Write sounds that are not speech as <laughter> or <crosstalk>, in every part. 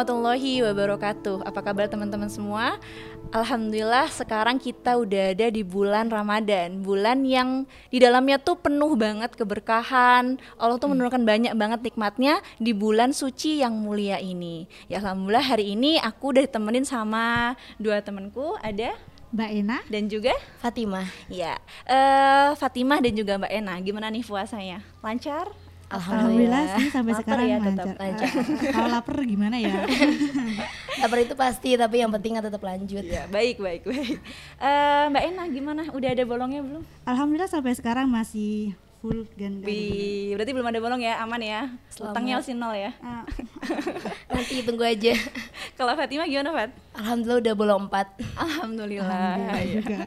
Warahmatullahi wabarakatuh. Apa kabar teman-teman semua? Alhamdulillah sekarang kita udah ada di bulan Ramadan, bulan yang di dalamnya tuh penuh banget keberkahan. Allah tuh menurunkan banyak banget nikmatnya di bulan suci yang mulia ini. Ya alhamdulillah hari ini aku udah ditemenin sama dua temanku, ada Mbak Ena dan juga Fatimah. ya eh, Fatimah dan juga Mbak Ena. Gimana nih puasanya? Lancar? Alhamdulillah sih sampai Lapar sekarang ya, lancar. tetap lancar. <laughs> Kalau lapar gimana ya? <laughs> Lapar itu pasti, tapi yang penting kan tetap lanjut. Ya, baik, baik, baik. Eh, Mbak Ena gimana? Udah ada bolongnya belum? Alhamdulillah sampai sekarang masih full dan Bi, berarti belum ada bolong ya, aman ya. Utangnya masih nol ya. Ah, <laughs> Nanti tunggu aja. Kalau Fatimah gimana, Fat? Alhamdulillah udah bolong 4 Alhamdulillah. Alhamdulillah Ya. juga.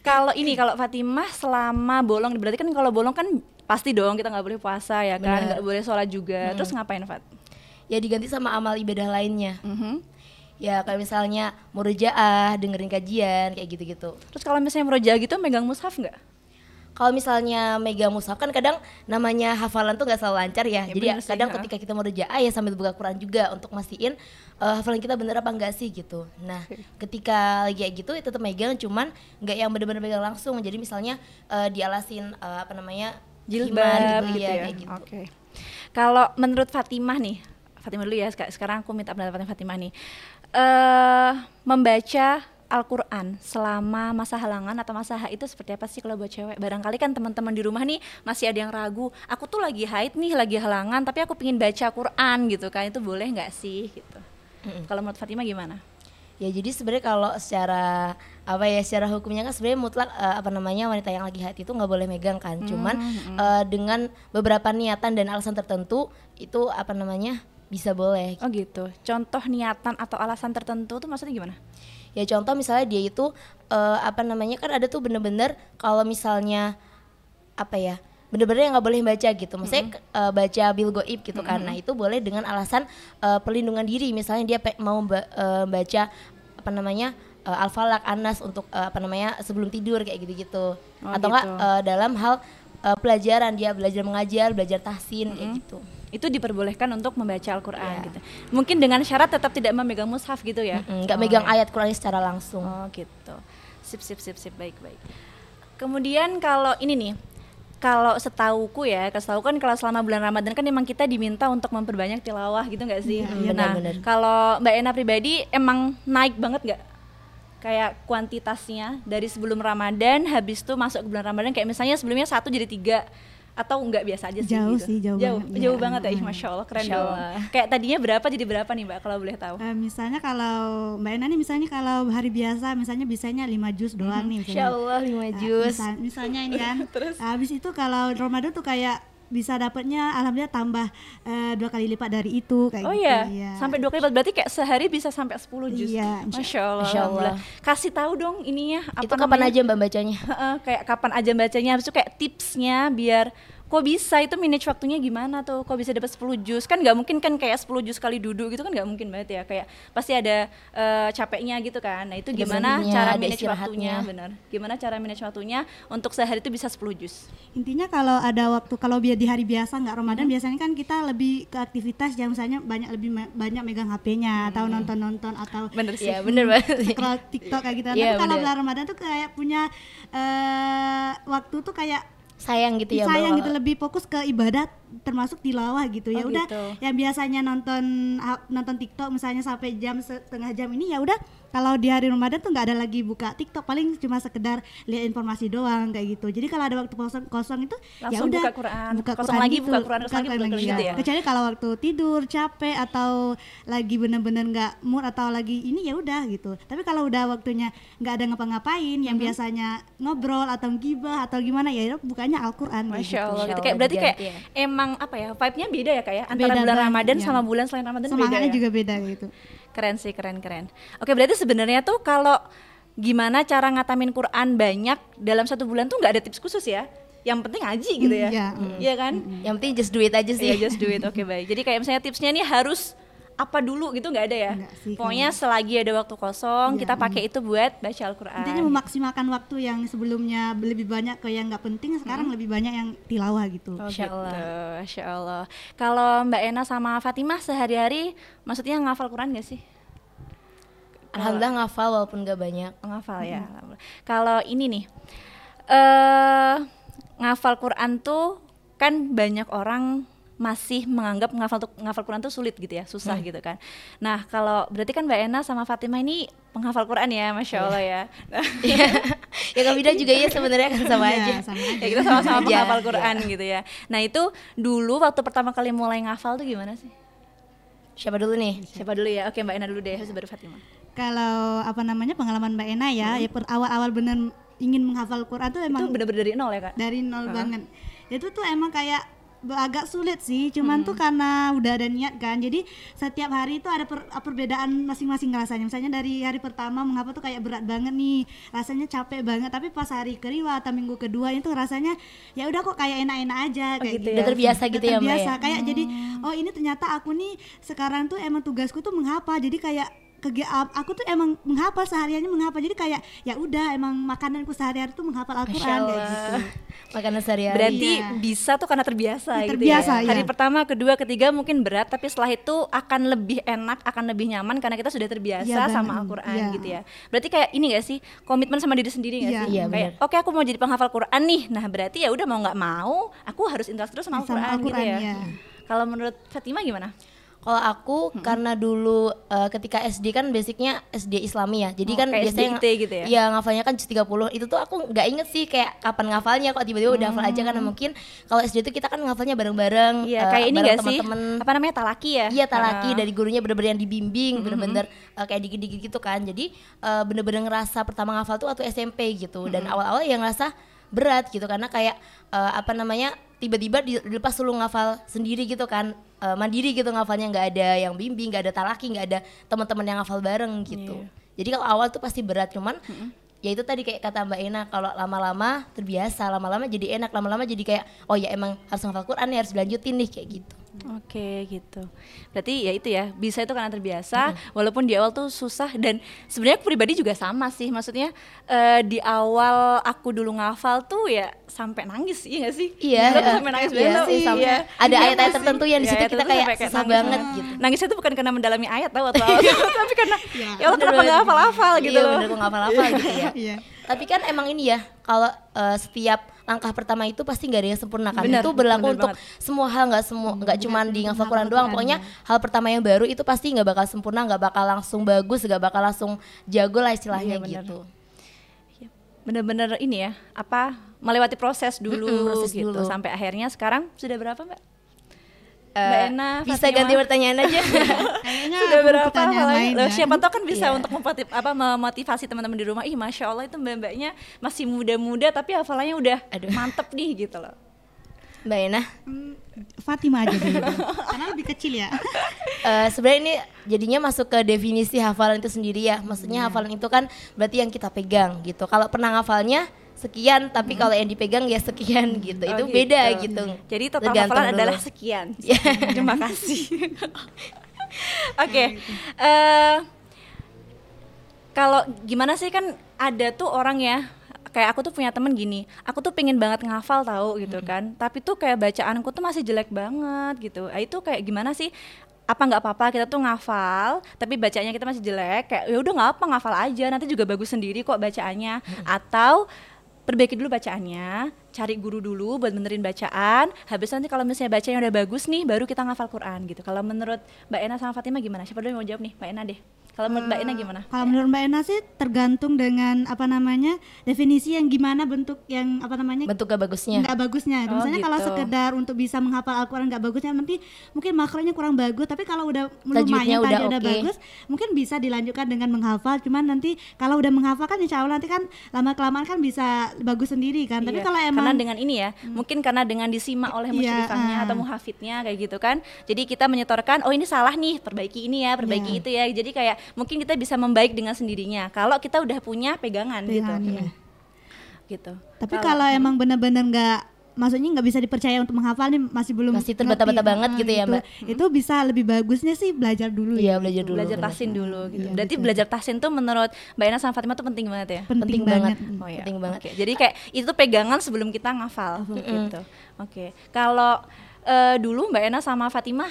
Kalau ini kalau Fatimah selama bolong berarti kan kalau bolong kan pasti dong kita nggak boleh puasa ya kan, nggak boleh sholat juga. Terus ngapain, Fat? Ya diganti sama amal ibadah lainnya. Mhm. Ya kayak misalnya murojaah, dengerin kajian, kayak gitu-gitu. Terus kalau misalnya meroja gitu megang mushaf nggak? Kalau misalnya megang mushaf kan kadang namanya hafalan tuh nggak selalu lancar ya. Ya, Jadi bener ya, sih, kadang ha. ketika kita murojaah ya sambil buka Quran juga untuk mastiin eh, hafalan kita bener apa enggak sih gitu. Nah, ketika lagi kayak gitu ya tetap megang cuman nggak yang bener-bener pegang langsung. Jadi misalnya eh, dialasin eh, apa namanya Jilbab himar gitu iya, ya. kayak gitu. Oke. Kalau menurut Fatimah nih, Fatimah dulu ya. seka- Sekarang aku minta pendapat Fatimah nih. Eh membaca Al-Quran selama masa halangan atau masa haid itu seperti apa sih kalau buat cewek? Barangkali kan teman-teman di rumah nih masih ada yang ragu. Aku tuh lagi haid nih, lagi halangan, tapi aku pingin baca Quran gitu kan. Itu boleh nggak sih? Gitu. Kalau menurut Fatimah gimana? Ya jadi sebenarnya kalau secara apa ya secara hukumnya kan sebenarnya mutlak eh, apa namanya wanita yang lagi haid itu nggak boleh megang kan. Cuman eh, dengan beberapa niatan dan alasan tertentu itu apa namanya bisa boleh. Oh gitu. Contoh niatan atau alasan tertentu tuh maksudnya gimana? Ya contoh misalnya dia itu eh, apa namanya kan ada tuh bener-bener kalau misalnya apa ya bener-bener yang nggak boleh baca gitu maksudnya ke- eh, baca bil goib gitu kan nah itu boleh dengan alasan eh, perlindungan diri misalnya dia mau ba- eh, baca apa namanya eh, al-falak anas untuk eh, apa namanya sebelum tidur kayak gitu-gitu Oh, atau enggak gitu. eh, dalam hal eh, pelajaran dia belajar mengajar belajar tahsin kayak gitu Itu diperbolehkan untuk membaca Al-Quran Iya. gitu. Mungkin dengan syarat tetap tidak memegang mushaf gitu ya? Mm, nggak Oh, megang ya. ayat Quran secara langsung Oh gitu. Sip sip sip sip baik baik. Kemudian kalau ini nih, kalau setauku ya, setahu kan kalau selama bulan Ramadan kan emang kita diminta untuk memperbanyak tilawah gitu nggak sih? Iya, iya, nah, kalau Mbak Ena pribadi emang naik banget nggak? Kayak kuantitasnya dari sebelum Ramadan habis tuh masuk ke bulan Ramadan kayak misalnya sebelumnya satu jadi tiga. Atau enggak biasa aja sih Jauh gitu? sih, jauh jauh, banget, jauh iya. banget ya. Masya Allah keren Masya dong. Allah. kayak tadinya berapa jadi berapa nih mbak kalau boleh tahu? Eh, misalnya kalau Mbak Ena nih misalnya kalau hari biasa misalnya bisanya 5 jus doang nih Insya Allah lima Nah, jus. misal- misalnya ini kan. <laughs> Habis itu kalau Ramadan tuh kayak bisa dapatnya alhamdulillah tambah eh, dua kali lipat dari itu kayak Oh gitu. iya, iya. sampai dua kali lipat berarti kayak sehari bisa sampai 10 jus. Iya, Masya Allah. Insya Allah. Kasih tahu dong ininya apa itu kapan namanya? aja mbak bacanya Heeh, kayak kapan aja bacanya, habis itu kayak tipsnya biar kok bisa? Itu manage waktunya gimana tuh? Kok bisa dapat 10 jus? Kan nggak mungkin kan kayak 10 jus kali duduk gitu kan nggak mungkin banget ya. Kayak pasti ada eh, capeknya gitu kan. Nah itu gimana cara manage waktunya? Benar. Gimana cara manage waktunya untuk sehari itu bisa 10 jus? Intinya kalau ada waktu kalau biar di hari biasa nggak Ramadan Hmm. biasanya kan kita lebih ke aktivitas yang misalnya banyak lebih me- banyak megang HP-nya atau nonton-nonton atau bener sih. Iya bener banget scroll TikTok kayak gitu. Iya, Tapi kalau bener. bulan Ramadan tuh kayak punya eh waktu tuh kayak sayang gitu ya sayang gitu lebih fokus ke ibadat termasuk tilawah gitu ya Oh, udah gitu. yang biasanya nonton nonton TikTok misalnya sampai jam setengah jam ini ya udah kalau di hari Ramadan tuh nggak ada lagi buka TikTok paling cuma sekedar lihat informasi doang kayak gitu jadi kalau ada waktu kosong kosong itu ya udah buka Quran. Kosong lagi, buka Quran, kosong lagi, buka Quran gitu ya? kecuali kalau waktu tidur capek atau lagi bener-bener nggak mood atau lagi ini ya udah gitu tapi kalau udah waktunya nggak ada ngapa-ngapain yang biasanya ngobrol atau gibah atau gimana ya bukanya Al-Quran Masya gitu. Allah, Masya gitu. kayak berarti kayak ya. emang apa ya vibe-nya beda ya kayak antara Beda bulan Ramadan ya. sama bulan selain Ramadan beda semangatnya ya. juga beda gitu Keren sih, keren keren. Oke, berarti sebenarnya tuh kalau gimana cara ngatamin Quran banyak dalam satu bulan tuh nggak ada tips khusus ya. Yang penting ngaji gitu ya. Iya, Iya kan? yang penting just do it aja sih Iya, just do it. Oke, baik. Jadi kayak misalnya tipsnya ini harus apa dulu gitu nggak ada ya Nggak sih, pokoknya selagi ada waktu kosong Iya. kita pakai itu buat baca Al-Quran Intinya memaksimalkan waktu yang sebelumnya lebih banyak ke yang nggak penting, sekarang lebih banyak yang tilawah gitu. Oh, Masya gitu. Allah. Masya Allah. Kalau Mbak Ena sama Fatimah sehari-hari, maksudnya ngafal Quran gak sih? Alhamdulillah ngafal walaupun gak banyak. Ngafal ya. alhamdulillah. Kalau ini nih, eh ngafal Quran tuh kan banyak orang masih menganggap ngafal tuh, ngafal Quran tuh sulit gitu ya, susah gitu kan. Nah kalau berarti kan Mbak Ena sama Fatimah ini penghafal Quran ya, masya Allah ya. Nah, <laughs> Iya. ya kalau beda juga ya sebenarnya kan sama Iya, aja. sama aja. ya kita sama-sama <laughs> Iya, penghafal. Quran gitu ya. Nah itu dulu waktu pertama kali mulai ngafal tuh gimana sih? Siapa dulu nih? Siapa dulu ya? Oke Mbak Ena dulu deh, habis baru Fatimah. Kalau apa namanya pengalaman Mbak Ena ya, ya per awal-awal bener ingin menghafal Quran tuh Itu emang bener-bener dari nol ya kak? dari nol banget. Itu tuh emang kayak agak sulit sih, cuman tuh karena udah ada niat kan. Jadi setiap hari itu ada per- perbedaan masing-masing rasanya. Misalnya dari hari pertama menghafal tuh kayak berat banget nih, rasanya capek banget. Tapi pas hari kedua atau minggu kedua itu rasanya ya udah kok kayak enak-enak aja kayak gitu gitu. ya. Udah terbiasa gitu Udah ya, Mbak ya? terbiasa kayak jadi oh ini ternyata aku nih sekarang tuh emang tugasku tuh menghafal. Jadi kayak kegi- aku tuh emang menghafal sehariannya menghafal jadi kayak ya udah emang makananku sehari-hari tuh menghafal Al-Quran kayak gitu Makanan sehari-hari. Berarti Iya. bisa tuh karena terbiasa, Ya, gitu terbiasa, ya. Hari iya. pertama, kedua, ketiga mungkin berat, tapi setelah itu akan lebih enak, akan lebih nyaman karena kita sudah terbiasa Iya, sama. Al-Quran Iya. gitu ya. Berarti kayak ini gak sih komitmen sama diri sendiri gak Iya. sih? Iya, kayak oke aku mau jadi penghafal Quran nih. Nah berarti ya udah mau nggak mau, aku harus interaksi terus sama Al-Quran gitu Al-Quran, ya. iya. Kalau menurut Fatimah gimana? Kalau aku karena dulu eh, ketika SD kan basicnya SD Islami ya. Jadi Oh, kan biasanya gitu ya? Iya, ngafalnya kan juz 30. Itu tuh aku nggak inget sih kayak kapan ngafalnya kok tiba-tiba udah hafal aja karena mungkin kalau SD itu kita kan ngafalnya bareng-bareng Iya eh, kayak ini bareng gak sih? teman-teman. Apa namanya talaki ya? Iya talaki Ah. dari gurunya bener-bener yang dibimbing, bener-bener uh, kayak dikit-dikit gitu kan. Jadi uh, bener-bener ngerasa pertama ngafal tuh waktu SMP gitu. Dan awal-awal ya ngerasa berat gitu karena kayak uh, apa namanya tiba-tiba di- dilepas dulu ngafal sendiri gitu kan Uh, mandiri gitu ngafalnya nggak ada yang bimbing nggak ada talaki nggak ada teman-teman yang ngafal bareng gitu. Jadi kalau awal tuh pasti berat cuman ya itu tadi kayak kata Mbak Ena kalau lama-lama terbiasa lama-lama jadi enak lama-lama jadi kayak oh ya emang harus ngafal Quran nih harus dilanjutin nih kayak gitu Oke gitu. Berarti ya itu ya bisa itu karena terbiasa, walaupun di awal tuh susah dan sebenarnya aku pribadi juga sama sih. Maksudnya eh, di awal aku dulu ngafal tuh ya sampai nangis, iya gak sih? Iya, tuh iya. sampai nangis Iya banget. sih, sampai Iya. ada Iya ayat-ayat tertentu yang di Iya, situ kita kayak susah nangis banget gitu. Nangisnya tuh bukan karena mendalami ayat tau atau <laughs> apa, tapi karena ya Allah kenapa Bener-bener. gak hafal-hafal gitu iya, loh. bener ngafal-hafal gitu ya. <laughs> Iya. Tapi kan emang ini ya, kalau eh, setiap langkah pertama itu pasti nggak ada yang sempurna kan. Bener, itu berlaku bener untuk banget. semua hal nggak semua nggak cuma di ngafal Quran doang. Pokoknya hal pertama yang baru itu pasti nggak bakal sempurna, nggak bakal langsung bagus, nggak bakal langsung jago lah istilahnya Iya, bener. gitu. Bener-bener ini ya, apa melewati proses dulu proses gitu dulu. sampai akhirnya sekarang sudah berapa mbak? Eh, Mbak Ena, bisa Fatimah. ganti pertanyaan aja. <laughs> Kayaknya sudah berapa pertanyaan hafalannya? lain Loh, ya. siapa tahu kan bisa Iya. untuk memmotiv- apa memotivasi teman-teman di rumah ih masya allah itu mbak-mbaknya masih muda-muda tapi hafalannya udah Aduh. mantep nih gitu loh Mbak Ena, Hmm, Fatimah aja dulu. Karena lebih kecil ya. <laughs> eh, sebenarnya ini jadinya masuk ke definisi hafalan itu sendiri ya. Maksudnya hafalan itu kan berarti yang kita pegang gitu. Kalau pernah ngafalnya sekian, tapi kalau yang dipegang ya sekian <laughs> gitu. Oh, itu gitu. beda gitu. jadi total Tergantung hafalan dulu. adalah sekian <laughs> Iya. terima kasih <laughs> oke eh, kalau gimana sih kan ada tuh orang ya kayak aku tuh punya temen gini aku tuh pengen banget ngafal tahu gitu kan tapi tuh kayak bacaanku tuh masih jelek banget gitu Ah, itu kayak gimana sih apa nggak apa-apa kita tuh ngafal tapi bacanya kita masih jelek kayak ya udah nggak apa ngafal aja nanti juga bagus sendiri kok bacaannya atau perbaiki dulu bacaannya cari guru dulu buat benerin bacaan. Habis nanti kalau misalnya bacanya udah bagus nih baru kita ngafal Quran gitu. Kalau menurut Mbak Ena sama Fatimah gimana? Siapa dulu yang mau jawab nih? Mbak Ena deh kalau menurut Mbak Ena gimana Kalau menurut Mbak Ena sih tergantung dengan apa namanya definisi yang gimana bentuk yang apa namanya Bentuk gak bagusnya. nggak bagusnya. Oh, Misalnya kalau gitu. sekedar untuk bisa menghafal Al-Quran nggak bagusnya nanti mungkin makronya kurang bagus. Tapi kalau udah lumayan udah tadi udah oke. bagus, mungkin bisa dilanjutkan dengan menghafal. Cuman nanti kalau udah menghafal kan insya Allah nanti kan lama kelamaan kan bisa bagus sendiri kan. Tapi Iya, kalau karena emang dengan ini ya mungkin karena dengan disimak oleh Iya, musyrifahnya ah. atau muhafidnya kayak gitu kan jadi kita menyetorkan oh ini salah nih perbaiki ini ya perbaiki Iya. itu ya jadi kayak mungkin kita bisa membaik dengan sendirinya kalau kita udah punya pegangan, Pegangan, gitu iya. gitu Tapi kalau emang bener-bener nggak maksudnya nggak bisa dipercaya untuk menghafal nih masih belum Masih terbata-bata banget Ah, gitu ya, Mbak? Itu bisa lebih bagusnya sih belajar dulu Iya ya. belajar dulu. belajar tasin dulu gitu. Iya, Berarti betul. belajar tasin tuh menurut Mbak Ena sama Fatima tuh penting banget ya. Penting, Penting banget. banget. Oh iya. Penting banget. Jadi kayak itu tuh pegangan sebelum kita ngafal gitu. Oke. Kalau eh, dulu Mbak Ena sama Fatimah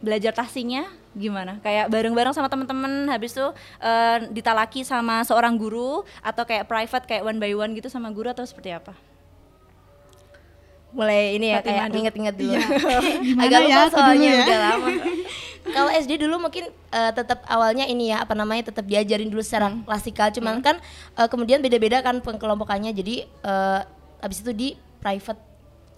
belajar tasinnya gimana? Kayak bareng-bareng sama temen-temen habis itu eh, ditalaki sama seorang guru atau kayak private kayak one by one gitu sama guru atau seperti apa? mulai ini ya kayak inget-inget dulu. <laughs> Gimana Agak lupa ya soalnya ya? udah lama. <laughs> Kalau SD dulu mungkin eh, tetap awalnya ini ya apa namanya tetap diajarin dulu secara Hmm. klasikal, cuman kan eh, kemudian beda-beda kan pengelompokannya. Jadi eh, habis itu di private.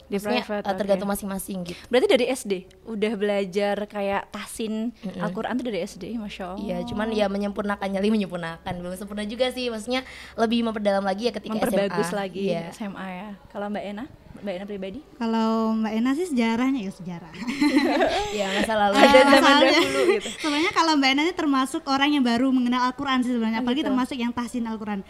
Di Maksudnya, private, eh, tergantung masing-masing gitu. Berarti dari SD udah belajar kayak tasin Al-Qur'an tuh dari SD, Masya Allah. Iya, cuman ya menyempurnakan nyali menyempurnakan belum sempurna juga sih. Maksudnya lebih memperdalam lagi ya ketika memperbagus SMA. lagi Iya. SMA ya. Kalau Mbak Ena, Mbak Ena pribadi? Kalau Mbak Ena sih sejarahnya ya sejarah. Iya, <laughs> masa lalu. Ada Eh, zaman masalahnya- dahulu gitu. <laughs> Sebenarnya kalau Mbak Ena ini termasuk orang yang baru mengenal Al-Quran sih sebenarnya, Oh, apalagi gitu. termasuk yang tahsin Al-Quran.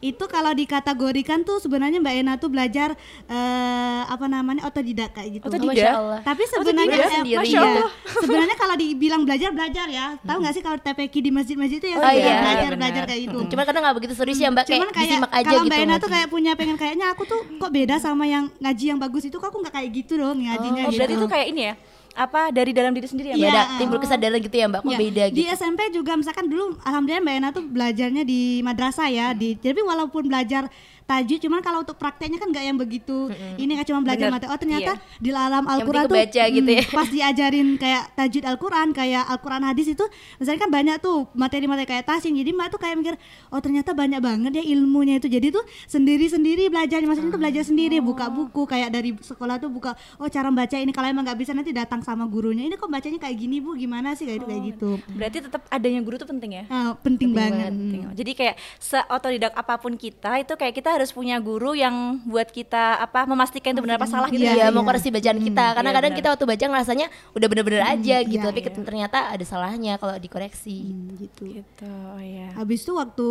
Itu kalau dikategorikan tuh sebenarnya Mbak Ena tuh belajar eh, apa namanya otodidak kayak gitu. Otodidak? Masya Allah. Tapi sebenarnya Otodidak eh, sendiri. iya. Masya Allah. <laughs> sebenarnya kalau dibilang belajar belajar ya, tahu nggak sih kalau TPQ di masjid-masjid itu ya Oh, iya, belajar iya, belajar kayak gitu. Cuman kadang nggak begitu serius ya Mbak, kayak, Cuman kayak disimak aja kalau gitu. Mbak Ena tuh kayak punya pengen kayaknya aku tuh kok beda sama yang ngaji yang bagus itu kok aku nggak kayak gitu dong ngajinya Oh, gitu. berarti itu kayak ini ya? Apa dari dalam diri sendiri ya? Iya, Mbak? ada Iya. timbul kesadaran gitu ya Mbak, kok Ya, beda Di gitu. SMP juga misalkan dulu alhamdulillah Mbak Ena tuh belajarnya di madrasah ya. Di jadi walaupun belajar tajwid cuman kalau untuk prakteknya kan nggak yang begitu ini kan cuma belajar materi. Oh ternyata Iya. di alam Al-Qur'an penting tuh kebaca gitu ya. pas diajarin kayak tajwid Al-Qur'an kayak Al-Qur'an hadis itu misalnya kan banyak tuh materi-materi kayak tasin. Jadi Mbak tuh kayak mikir oh ternyata banyak banget ya ilmunya itu. Jadi tuh sendiri-sendiri belajar maksudnya tuh belajar sendiri buka buku kayak dari sekolah tuh buka oh cara baca ini kalau emang nggak bisa nanti datang sama gurunya. Ini kok bacanya kayak gini Bu, gimana sih kayak itu kayak gitu. Berarti tetap adanya guru tuh penting ya? Ah, penting, banget. Penting. Jadi kayak seotodidak apa pun kita itu kayak kita harus punya guru yang buat kita apa memastikan itu benar apa salah gitu ya. Iya, mau iya. koreksi bacaan kita. Karena iya, kadang benar. kita waktu baca ngerasanya udah bener-bener aja gitu, iya, tapi iya. ternyata ada salahnya kalau dikoreksi. Hmm, gitu. Gitu, oh ya. Habis itu waktu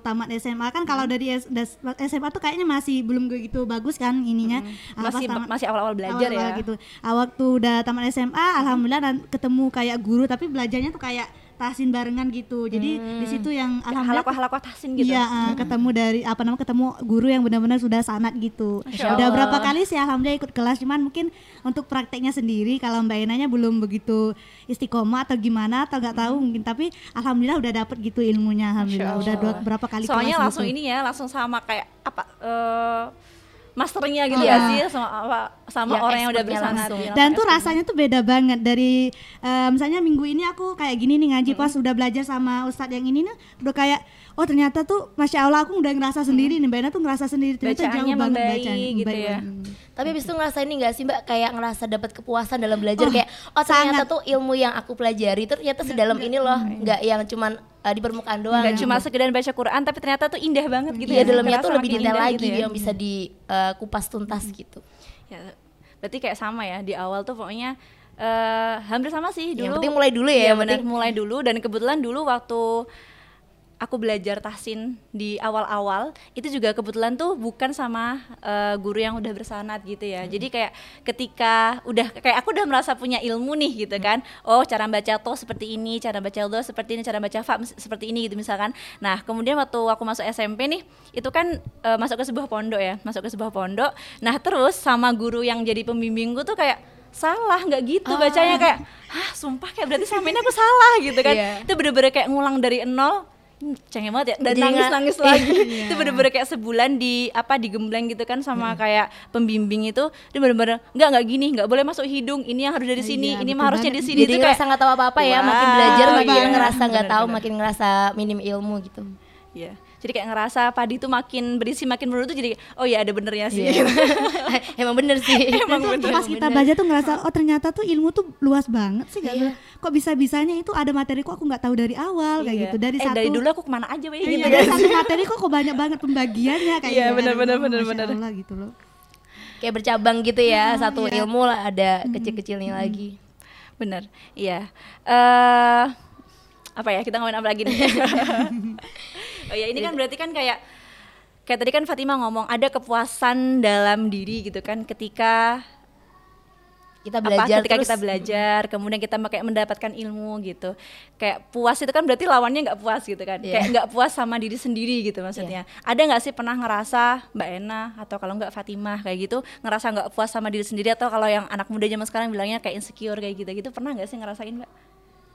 tamat SMA kan kalau dari S- das- SMA tuh kayaknya masih belum begitu bagus kan ininya. Ah, pas Masih tamat- masih awal-awal belajar awal-awal ya. gitu. Ah, waktu udah tamat SMA alhamdulillah dan ketemu kayak guru tapi belajarnya tuh kayak tasin barengan gitu. Jadi di situ yang alhamdulillah Halakoh-halakoh tahsin gitu. Iya, ah, ketemu dari apa namanya ketemu guru yang benar-benar sudah sanat gitu. Masya Udah Allah. berapa kali sih alhamdulillah ikut kelas cuman mungkin untuk prakteknya sendiri kalau Mbak Enanya belum begitu istiqomah atau gimana atau nggak tahu mungkin tapi alhamdulillah udah dapet gitu ilmunya alhamdulillah. Udah dua, berapa kali Soalnya kelas langsung gitu. ini ya, langsung sama kayak apa eh masternya gitu ya sih sama apa sama Yang orang yang udah bersanad. langsung. Dan langsung tuh expert. rasanya tuh beda banget dari eh, misalnya minggu ini aku kayak gini nih ngaji pas udah belajar sama ustadz yang ini nih udah kayak oh ternyata tuh masya Allah aku udah ngerasa sendiri nih Mbak Ena tuh ngerasa sendiri ternyata Bacaannya jauh banget membaik bacaan gitu Baik ya. banget. Tapi habis itu ngerasa ini gak sih Mbak kayak ngerasa dapat kepuasan dalam belajar kayak oh ternyata sangat. tuh ilmu yang aku pelajari itu ternyata sedalam ini loh, nggak yang cuman eh, di permukaan doang. Nggak gitu. cuma sekedar baca Quran tapi ternyata tuh indah banget gitu Iya ya. dalamnya tuh lebih detail indah lagi gitu ya. yang bisa dikupas tuntas gitu. Ya, berarti kayak sama ya di awal tuh pokoknya eh hampir sama sih dulu. Yang penting mulai dulu ya, yang benar, penting- mulai dulu dan kebetulan dulu waktu aku belajar tahsin di awal-awal itu juga kebetulan tuh bukan sama eh, guru yang udah bersanad gitu ya. Jadi kayak ketika udah kayak aku udah merasa punya ilmu nih gitu kan. Oh, cara baca to seperti ini, cara baca do seperti ini, cara baca fa seperti ini gitu misalkan. Nah, kemudian waktu aku masuk SMP nih, itu kan eh, masuk ke sebuah pondok ya, masuk ke sebuah pondok. Nah, terus sama guru yang jadi pembimbingku tuh kayak salah nggak gitu bacanya kayak hah sumpah kayak berarti selama ini aku salah gitu kan Iya. itu bener-bener kayak ngulang dari nol Hmm, cengeng banget ya. Dan Jadi nangis nangis lagi. <laughs> itu bener-bener kayak sebulan di apa digembleng gitu kan sama kayak pembimbing itu. Dia bener-bener nggak nggak gini nggak boleh masuk hidung. Ini yang harus dari sini Iya, ini mah harusnya di sini. Jadi itu ngerasa nggak tahu apa-apa ya, makin belajar iya, makin ngerasa nggak tahu, makin ngerasa minim ilmu gitu. Iya. Jadi kayak ngerasa padi tuh makin berisi makin menurut tuh jadi oh ya ada benernya sih. Iya. <laughs> Emang bener sih. <laughs> Dan tuh pas kita baca tuh ngerasa oh ternyata tuh ilmu tuh luas banget sih Iya. kok bisa bisanya itu ada materi kok aku nggak tahu dari awal kayak Iya. gitu dari eh, satu dari dulu aku ke mana aja weh Iya, gitu dari kan. satu materi kok kok banyak banget pembagiannya kayak gitu. benar, benar, Oh, benar, Masya benar. Allah gitu loh Kayak bercabang gitu ya, Oh, satu iya. ilmu lah ada kecil-kecilnya lagi. Bener. Iya. Eh apa ya kita ngomongin apa lagi nih? <laughs> oh ya ini kan berarti kan kayak kayak tadi kan Fatima ngomong ada kepuasan dalam diri gitu kan ketika kita apa belajar ketika terus. kita belajar kemudian kita kayak mendapatkan ilmu gitu. Kayak puas itu kan berarti lawannya nggak puas gitu kan. Iya. kayak nggak puas sama diri sendiri gitu maksudnya. Ada nggak sih pernah ngerasa Mbak Ena atau kalau nggak Fatimah kayak gitu ngerasa nggak puas sama diri sendiri? Atau kalau yang anak muda zaman sekarang bilangnya kayak insecure kayak gitu gitu pernah nggak sih ngerasain Mbak?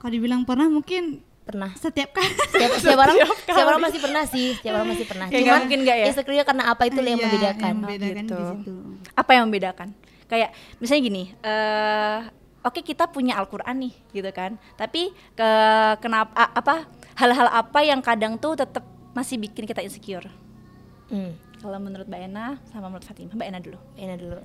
Kalau dibilang pernah mungkin pernah setiap kali. setiap, <laughs> setiap orang Setiap setiap orang kali. masih pernah sih setiap orang masih pernah cuman nggak mungkin nggak ya? insecure karena apa itu yang Iya, membedakan yang membedakan gitu. di situ. Apa yang membedakan? Kayak misalnya gini, eh oke kita punya Al-Qur'an nih gitu kan. Tapi ke kenapa apa hal-hal apa yang kadang tuh tetap masih bikin kita insecure? hmm. Kalau menurut Mbak Ena sama menurut Fatimah, Mbak Ena dulu. Enak dulu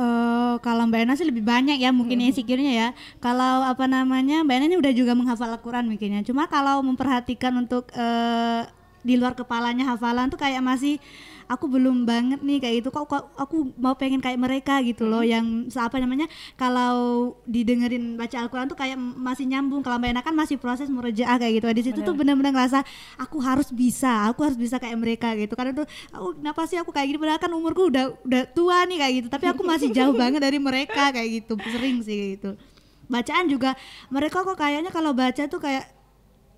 Eh, kalau Mbak Ena sih lebih banyak ya mungkin insecure-nya ya. Kalau apa namanya Mbak Ena ini udah juga menghafal Al-Quran mungkinnya. Cuma kalau memperhatikan untuk eh, di luar kepalanya hafalan tuh kayak masih aku belum banget nih kayak gitu. Kok, kok aku mau pengen kayak mereka gitu loh yang se- apa namanya kalau didengerin baca Al-Quran tuh kayak masih nyambung. Kalau Mbak Ena kan masih proses murojaah kayak gitu. Di situ tuh bener-bener ngerasa aku harus bisa, aku harus bisa kayak mereka gitu. Karena tuh aku kenapa sih aku kayak gini padahal kan umurku udah udah tua nih kayak gitu. Tapi aku masih jauh <laughs> banget dari mereka kayak gitu. Sering sih kayak gitu. Bacaan juga mereka kok kayaknya kalau baca tuh kayak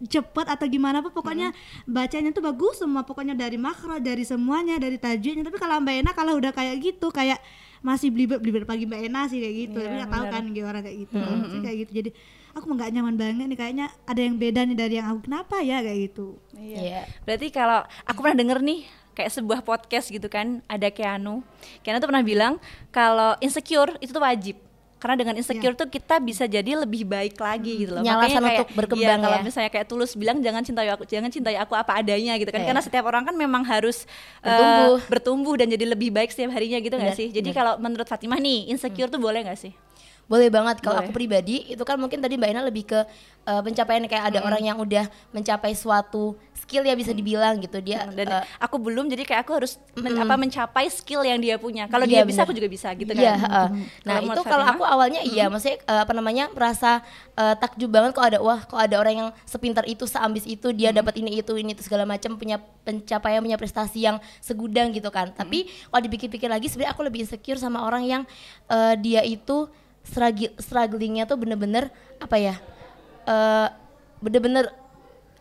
cepet atau gimana apa pokoknya bacanya tuh bagus semua pokoknya dari makro dari semuanya dari tajwidnya. Tapi kalau Mbak Ena kalau udah kayak gitu kayak masih belibet belibet pagi Mbak Ena sih kayak gitu. Iya, tapi nggak tahu kan gimana kayak gitu. Maksudnya kayak gitu. Jadi aku nggak nyaman banget nih kayaknya ada yang beda nih dari yang aku. Kenapa ya kayak gitu? Iya. Berarti kalau aku pernah denger nih kayak sebuah podcast gitu kan, ada Keanu. Keanu tuh pernah bilang kalau insecure itu tuh wajib. Karena dengan insecure tuh kita bisa jadi lebih baik lagi gitu loh. Punya Makanya kayak, untuk berkembang iya, kalau ya. misalnya kayak tulus bilang jangan cintai aku, jangan cintai aku apa adanya gitu kan. Iya. Karena setiap orang kan memang harus eh, Bertumbuh. bertumbuh dan jadi lebih baik setiap harinya gitu nggak sih? Jadi kalau menurut Fatimah nih, insecure tuh boleh nggak sih? Boleh banget kalau aku pribadi itu kan mungkin tadi Mbak Ina lebih ke uh, pencapaian kayak ada orang yang udah mencapai suatu skill ya bisa dibilang gitu dia dan uh, aku belum jadi kayak aku harus men- apa mencapai skill yang dia punya. Kalau Iya, dia bisa benar. aku juga bisa gitu kan. Iya, heeh. Nah, Kalau itu kalau aku awalnya iya, maksudnya eh, apa namanya? merasa eh, takjub banget kok ada wah, kok ada orang yang sepintar itu, seambis itu, dia dapat ini itu, ini itu segala macam punya pencapaian, punya prestasi yang segudang gitu kan. Tapi kalau dipikir-pikir lagi sebenarnya aku lebih insecure sama orang yang eh, dia itu strugglingnya tuh bener-bener apa ya? eh bener-bener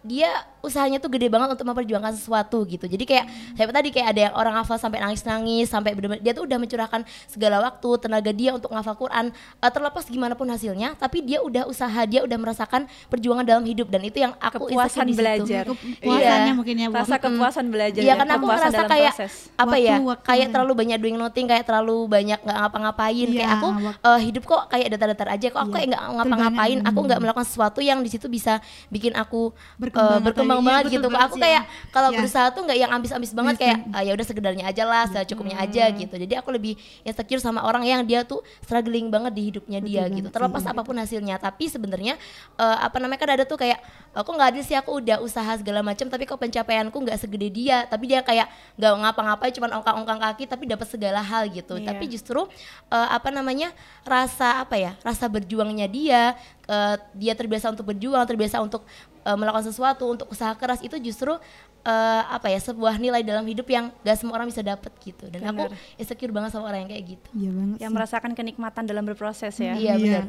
dia usahanya tuh gede banget untuk memperjuangkan sesuatu gitu. Jadi kayak saya tadi kayak ada yang orang hafal sampai nangis-nangis, sampai bener-bener dia tuh udah mencurahkan segala waktu, tenaga dia untuk ngafal Quran. Eh, terlepas gimana pun hasilnya, tapi dia udah usaha, dia udah merasakan perjuangan dalam hidup dan itu yang aku Kepuasan di situ. belajar. kepuasannya Iya. mungkin ya rasa kepuasan belajar Iya ya, karena aku ngerasa dalam kayak proses. apa ya Waktu- waktu kayak ya. terlalu banyak doing nothing kayak terlalu banyak nggak ngapa-ngapain kayak Iya, aku waktu- eh, hidup kok kayak datar-datar aja kok aku Iya, kayak nggak ngapa-ngapain aku nggak melakukan sesuatu yang di situ bisa bikin aku eh, Berkembang atau- berkembang iya, banget betul gitu. banget aku kayak ya. kalau Iya. berusaha tuh nggak yang ambis-ambis banget kayak ah, ya udah sekedarnya aja lah secukupnya aja gitu. Jadi aku lebih insecure sama orang yang dia tuh struggling banget di hidupnya dia gitu. terlepas apa pun hasilnya. Tapi sebenarnya eh, apa namanya kan ada tuh kayak aku nggak ada sih aku udah usaha segala macam tapi kok pencapaianku nggak segede dia? Tapi dia kayak nggak ngapa-ngapain cuma ongkang-ongkang kaki tapi dapat segala hal gitu. Iya. tapi justru eh, apa namanya rasa apa ya rasa berjuangnya dia eh, dia terbiasa untuk berjuang terbiasa untuk eh, melakukan sesuatu untuk usaha keras itu justru eh, apa ya sebuah nilai dalam hidup yang gak semua orang bisa dapat gitu dan aku Benar. insecure banget sama orang yang kayak gitu Iya banget yang sih. merasakan kenikmatan dalam berproses ya. iya Iya. benar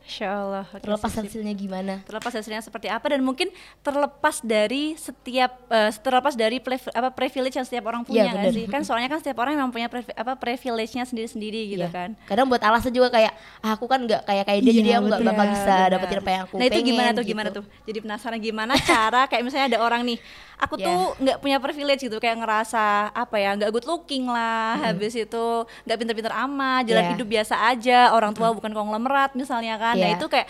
Insya Allah. Terlepas sip, sip. hasilnya gimana terlepas hasilnya seperti apa dan mungkin terlepas dari setiap eh, terlepas dari apa privilege yang setiap orang punya Iya, nggak benar. sih kan soalnya kan setiap orang memang punya privi- apa privilege-nya sendiri-sendiri gitu Iya. kan kadang buat alasan juga kayak ah, aku kan nggak kayak kayak dia Iya, jadi aku nggak bakal Iya, bisa dapetin apa yang aku nah itu pengen gimana tuh gitu. gimana tuh jadi penasaran gimana cara kayak misalnya ada orang nih aku Iya. tuh nggak punya privilege gitu kayak ngerasa apa ya nggak good looking lah habis itu nggak pinter-pinter amat jalan Iya. hidup biasa aja orang tua bukan konglomerat misalnya kan. Nah Iya. itu kayak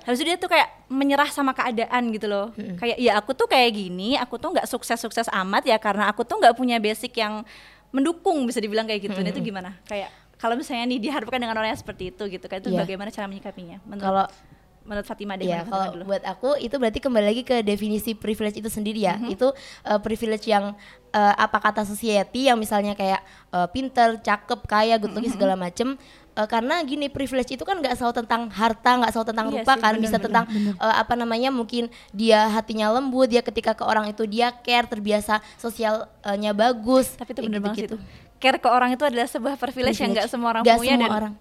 habis itu dia tuh kayak menyerah sama keadaan gitu loh. Kayak ya aku tuh kayak gini aku tuh nggak sukses-sukses amat ya karena aku tuh nggak punya basic yang mendukung bisa dibilang kayak gitu. Nah itu gimana? Kayak kalau misalnya nih diharapkan dengan orang yang seperti itu gitu kan itu Iya. bagaimana cara menyikapinya menurut kalau menurut Fatimah deh Ya kalau dulu. buat aku itu berarti kembali lagi ke definisi privilege itu sendiri ya. Mhm. Itu uh, privilege yang uh, apa kata society yang misalnya kayak uh, pinter, cakep, kaya, good looking Mhm. segala macem. Eh, karena gini privilege itu kan nggak selalu tentang harta nggak selalu tentang Iya rupa sih, kan bener, bisa bener, tentang eh, apa namanya mungkin dia hatinya lembut dia ketika ke orang itu dia care terbiasa sosialnya bagus Tapi itu bener banget sih gitu-gitu. itu. Care ke orang itu adalah sebuah privilege, yang nggak Privilege. semua orang Nggak punya semua dan orang.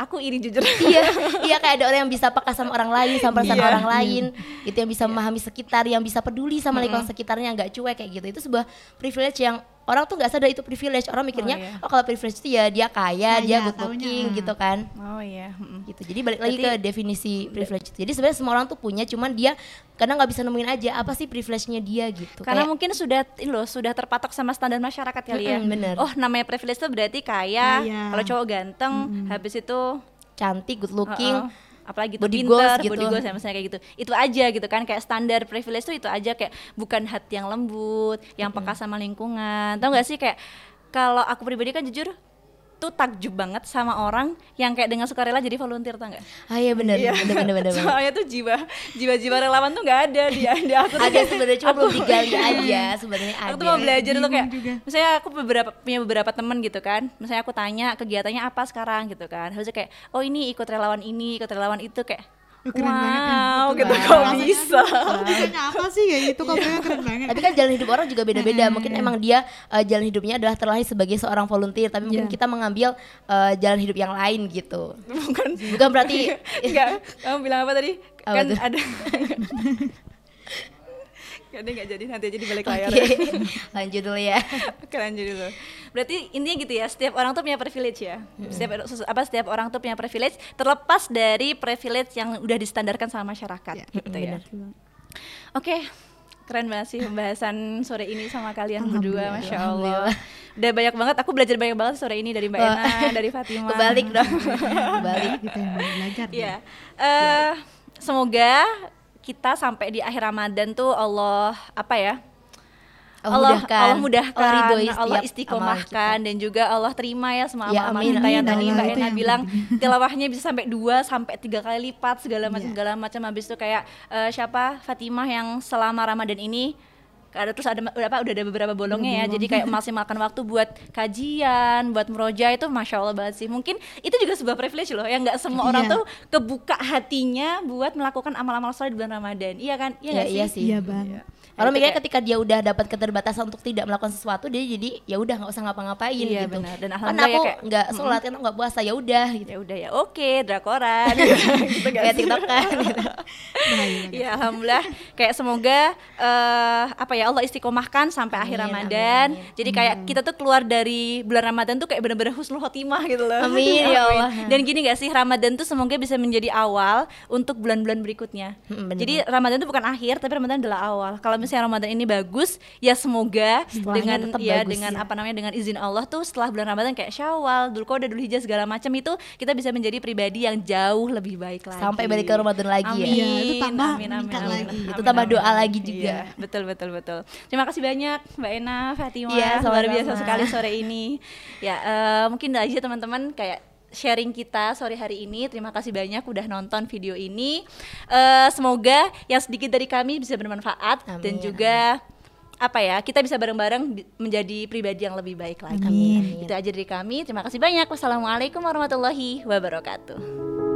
Aku iri jujur. <laughs> iya iya kayak ada orang yang bisa peka sama orang lain sama perasaan Iya. orang lain. Itu yang bisa memahami sekitar yang bisa peduli sama lingkungan sekitarnya nggak cuek kayak gitu. Itu sebuah privilege yang orang tuh nggak sadar itu privilege orang mikirnya iya. oh, kalau privilege itu ya dia kaya dia Kaya, good looking ah. gitu kan Oh iya. mm. gitu jadi balik lagi ke Berarti- definisi privilege itu. jadi sebenarnya semua orang tuh punya cuman dia kadang nggak bisa nemuin aja apa sih privilege-nya dia gitu Karena Kayak- mungkin sudah loh sudah terpatok sama standar masyarakat kali ya. Bener. Oh namanya privilege itu berarti kaya, Kaya. kalau cowok ganteng, habis itu cantik good looking Heeh. Apalagi tuh body pinter, goals gitu. body goals ya misalnya kayak gitu. Itu aja gitu kan kayak standar privilege tuh itu aja kayak bukan hati yang lembut, yang peka sama lingkungan. Tahu gak sih kayak kalau aku pribadi kan jujur tuh takjub banget sama orang yang kayak dengan sukarela jadi volunteer tau gak? ah iya bener Iya. bener bener bener, bener. Soalnya tuh jiwa jiwa-jiwa relawan tuh nggak ada di di aku tuh ada sebenarnya cuma aku- belum digali <laughs> aja sebenarnya ada aku tuh mau belajar tuh kayak juga. misalnya aku beberapa punya beberapa temen gitu kan misalnya aku tanya kegiatannya apa sekarang gitu kan harusnya kayak oh ini ikut relawan ini ikut relawan itu kayak Keren banget ya. wow Betul gitu banget. kok bisa apa sih kayak gitu kok keren banget. tapi kan jalan hidup orang juga beda-beda mungkin emang dia eh, jalan hidupnya adalah terlahir sebagai seorang volunteer tapi mungkin Iya. kita mengambil eh, jalan hidup yang lain gitu bukan bukan berarti <laughs> enggak kamu bilang apa tadi Apa kan tuh? ada <laughs> Gak nggak jadi nanti aja di balik layar Oke, <laughs> lanjut dulu ya. keren jadi dulu berarti intinya gitu ya setiap orang tuh punya privilege ya setiap apa setiap orang tuh punya privilege terlepas dari privilege yang udah distandarkan sama masyarakat Ya, gitu ya oke keren banget sih pembahasan sore ini sama kalian berdua masya allah udah banyak banget aku belajar banyak banget sore ini dari mbak Wah. Ena dari Fatima Kebalik dong. <laughs> Kebalik. Kita yang belajar. Iya. Eh, semoga kita sampai di akhir Ramadan tuh Allah apa ya? Allah Allah mudahkan. Allah mudahkan, Allah ridhoi Allah istiqomahkan dan juga Allah terima ya semua Ya, amal amin, kita. Yang tadi Mbak Ena bilang <laughs> tilawahnya bisa sampai dua sampai tiga kali lipat segala macam Iya. segala macam. Habis itu kayak eh, siapa? Fatimah yang selama Ramadan ini ada terus ada udah apa udah ada beberapa bolongnya ya jadi kayak masih makan waktu buat kajian buat meroja itu masya allah banget sih mungkin itu juga sebuah privilege loh yang nggak semua orang Iya. tuh kebuka hatinya buat melakukan amal-amal soleh di bulan ramadan iya kan iya Ya, nggak iya sih sih. Iya bang. Orang Itu mikirnya ketika dia udah dapat keterbatasan untuk tidak melakukan sesuatu dia jadi ya udah nggak usah ngapa-ngapain Iya, gitu. benar. Dan kan alhamdulillah ya aku kayak- nggak sholat kan aku nggak puasa ya udah gitu. ya udah ya oke drakoran <laughs> gitu Kayak sih? tiktokan gitu. Banget. Iya alhamdulillah kayak semoga eh apa ya Allah istiqomahkan sampai akhir Amin, Ramadan. amin, amin. Jadi kayak kita tuh keluar dari bulan Ramadan tuh kayak bener-bener husnul khotimah gitu loh. Amin, <laughs> ya Allah. Dan gini gak sih Ramadan tuh semoga bisa menjadi awal untuk bulan-bulan berikutnya. Hmm, bener Jadi Ramadan tuh bukan akhir tapi Ramadan adalah awal. Kalau misalnya Ramadan ini bagus ya semoga Setelahnya dengan tetap ya bagus, dengan ya. apa namanya dengan izin Allah tuh setelah bulan Ramadan kayak Syawal, Dzulqa'dah, Dzulhijjah segala macam itu kita bisa menjadi pribadi yang jauh lebih baik lagi. Sampai balik ke Ramadan lagi ya. Amin. Iya, itu tambah amin, amin, meningkat amin. lagi. Itu tambah doa amin. lagi juga. Iya, betul betul betul. Terima kasih banyak Mbak Ena, Fatima, Iya, luar biasa sekali sore ini. Ya eh, mungkin aja teman-teman kayak sharing kita sore hari ini. Terima kasih banyak udah nonton video ini. Eh, semoga yang sedikit dari kami bisa bermanfaat dan Amin, juga apa ya kita bisa bareng-bareng di- menjadi pribadi yang lebih baik lagi. Amin. Itu aja dari kami. Terima kasih banyak. Wassalamualaikum warahmatullahi wabarakatuh.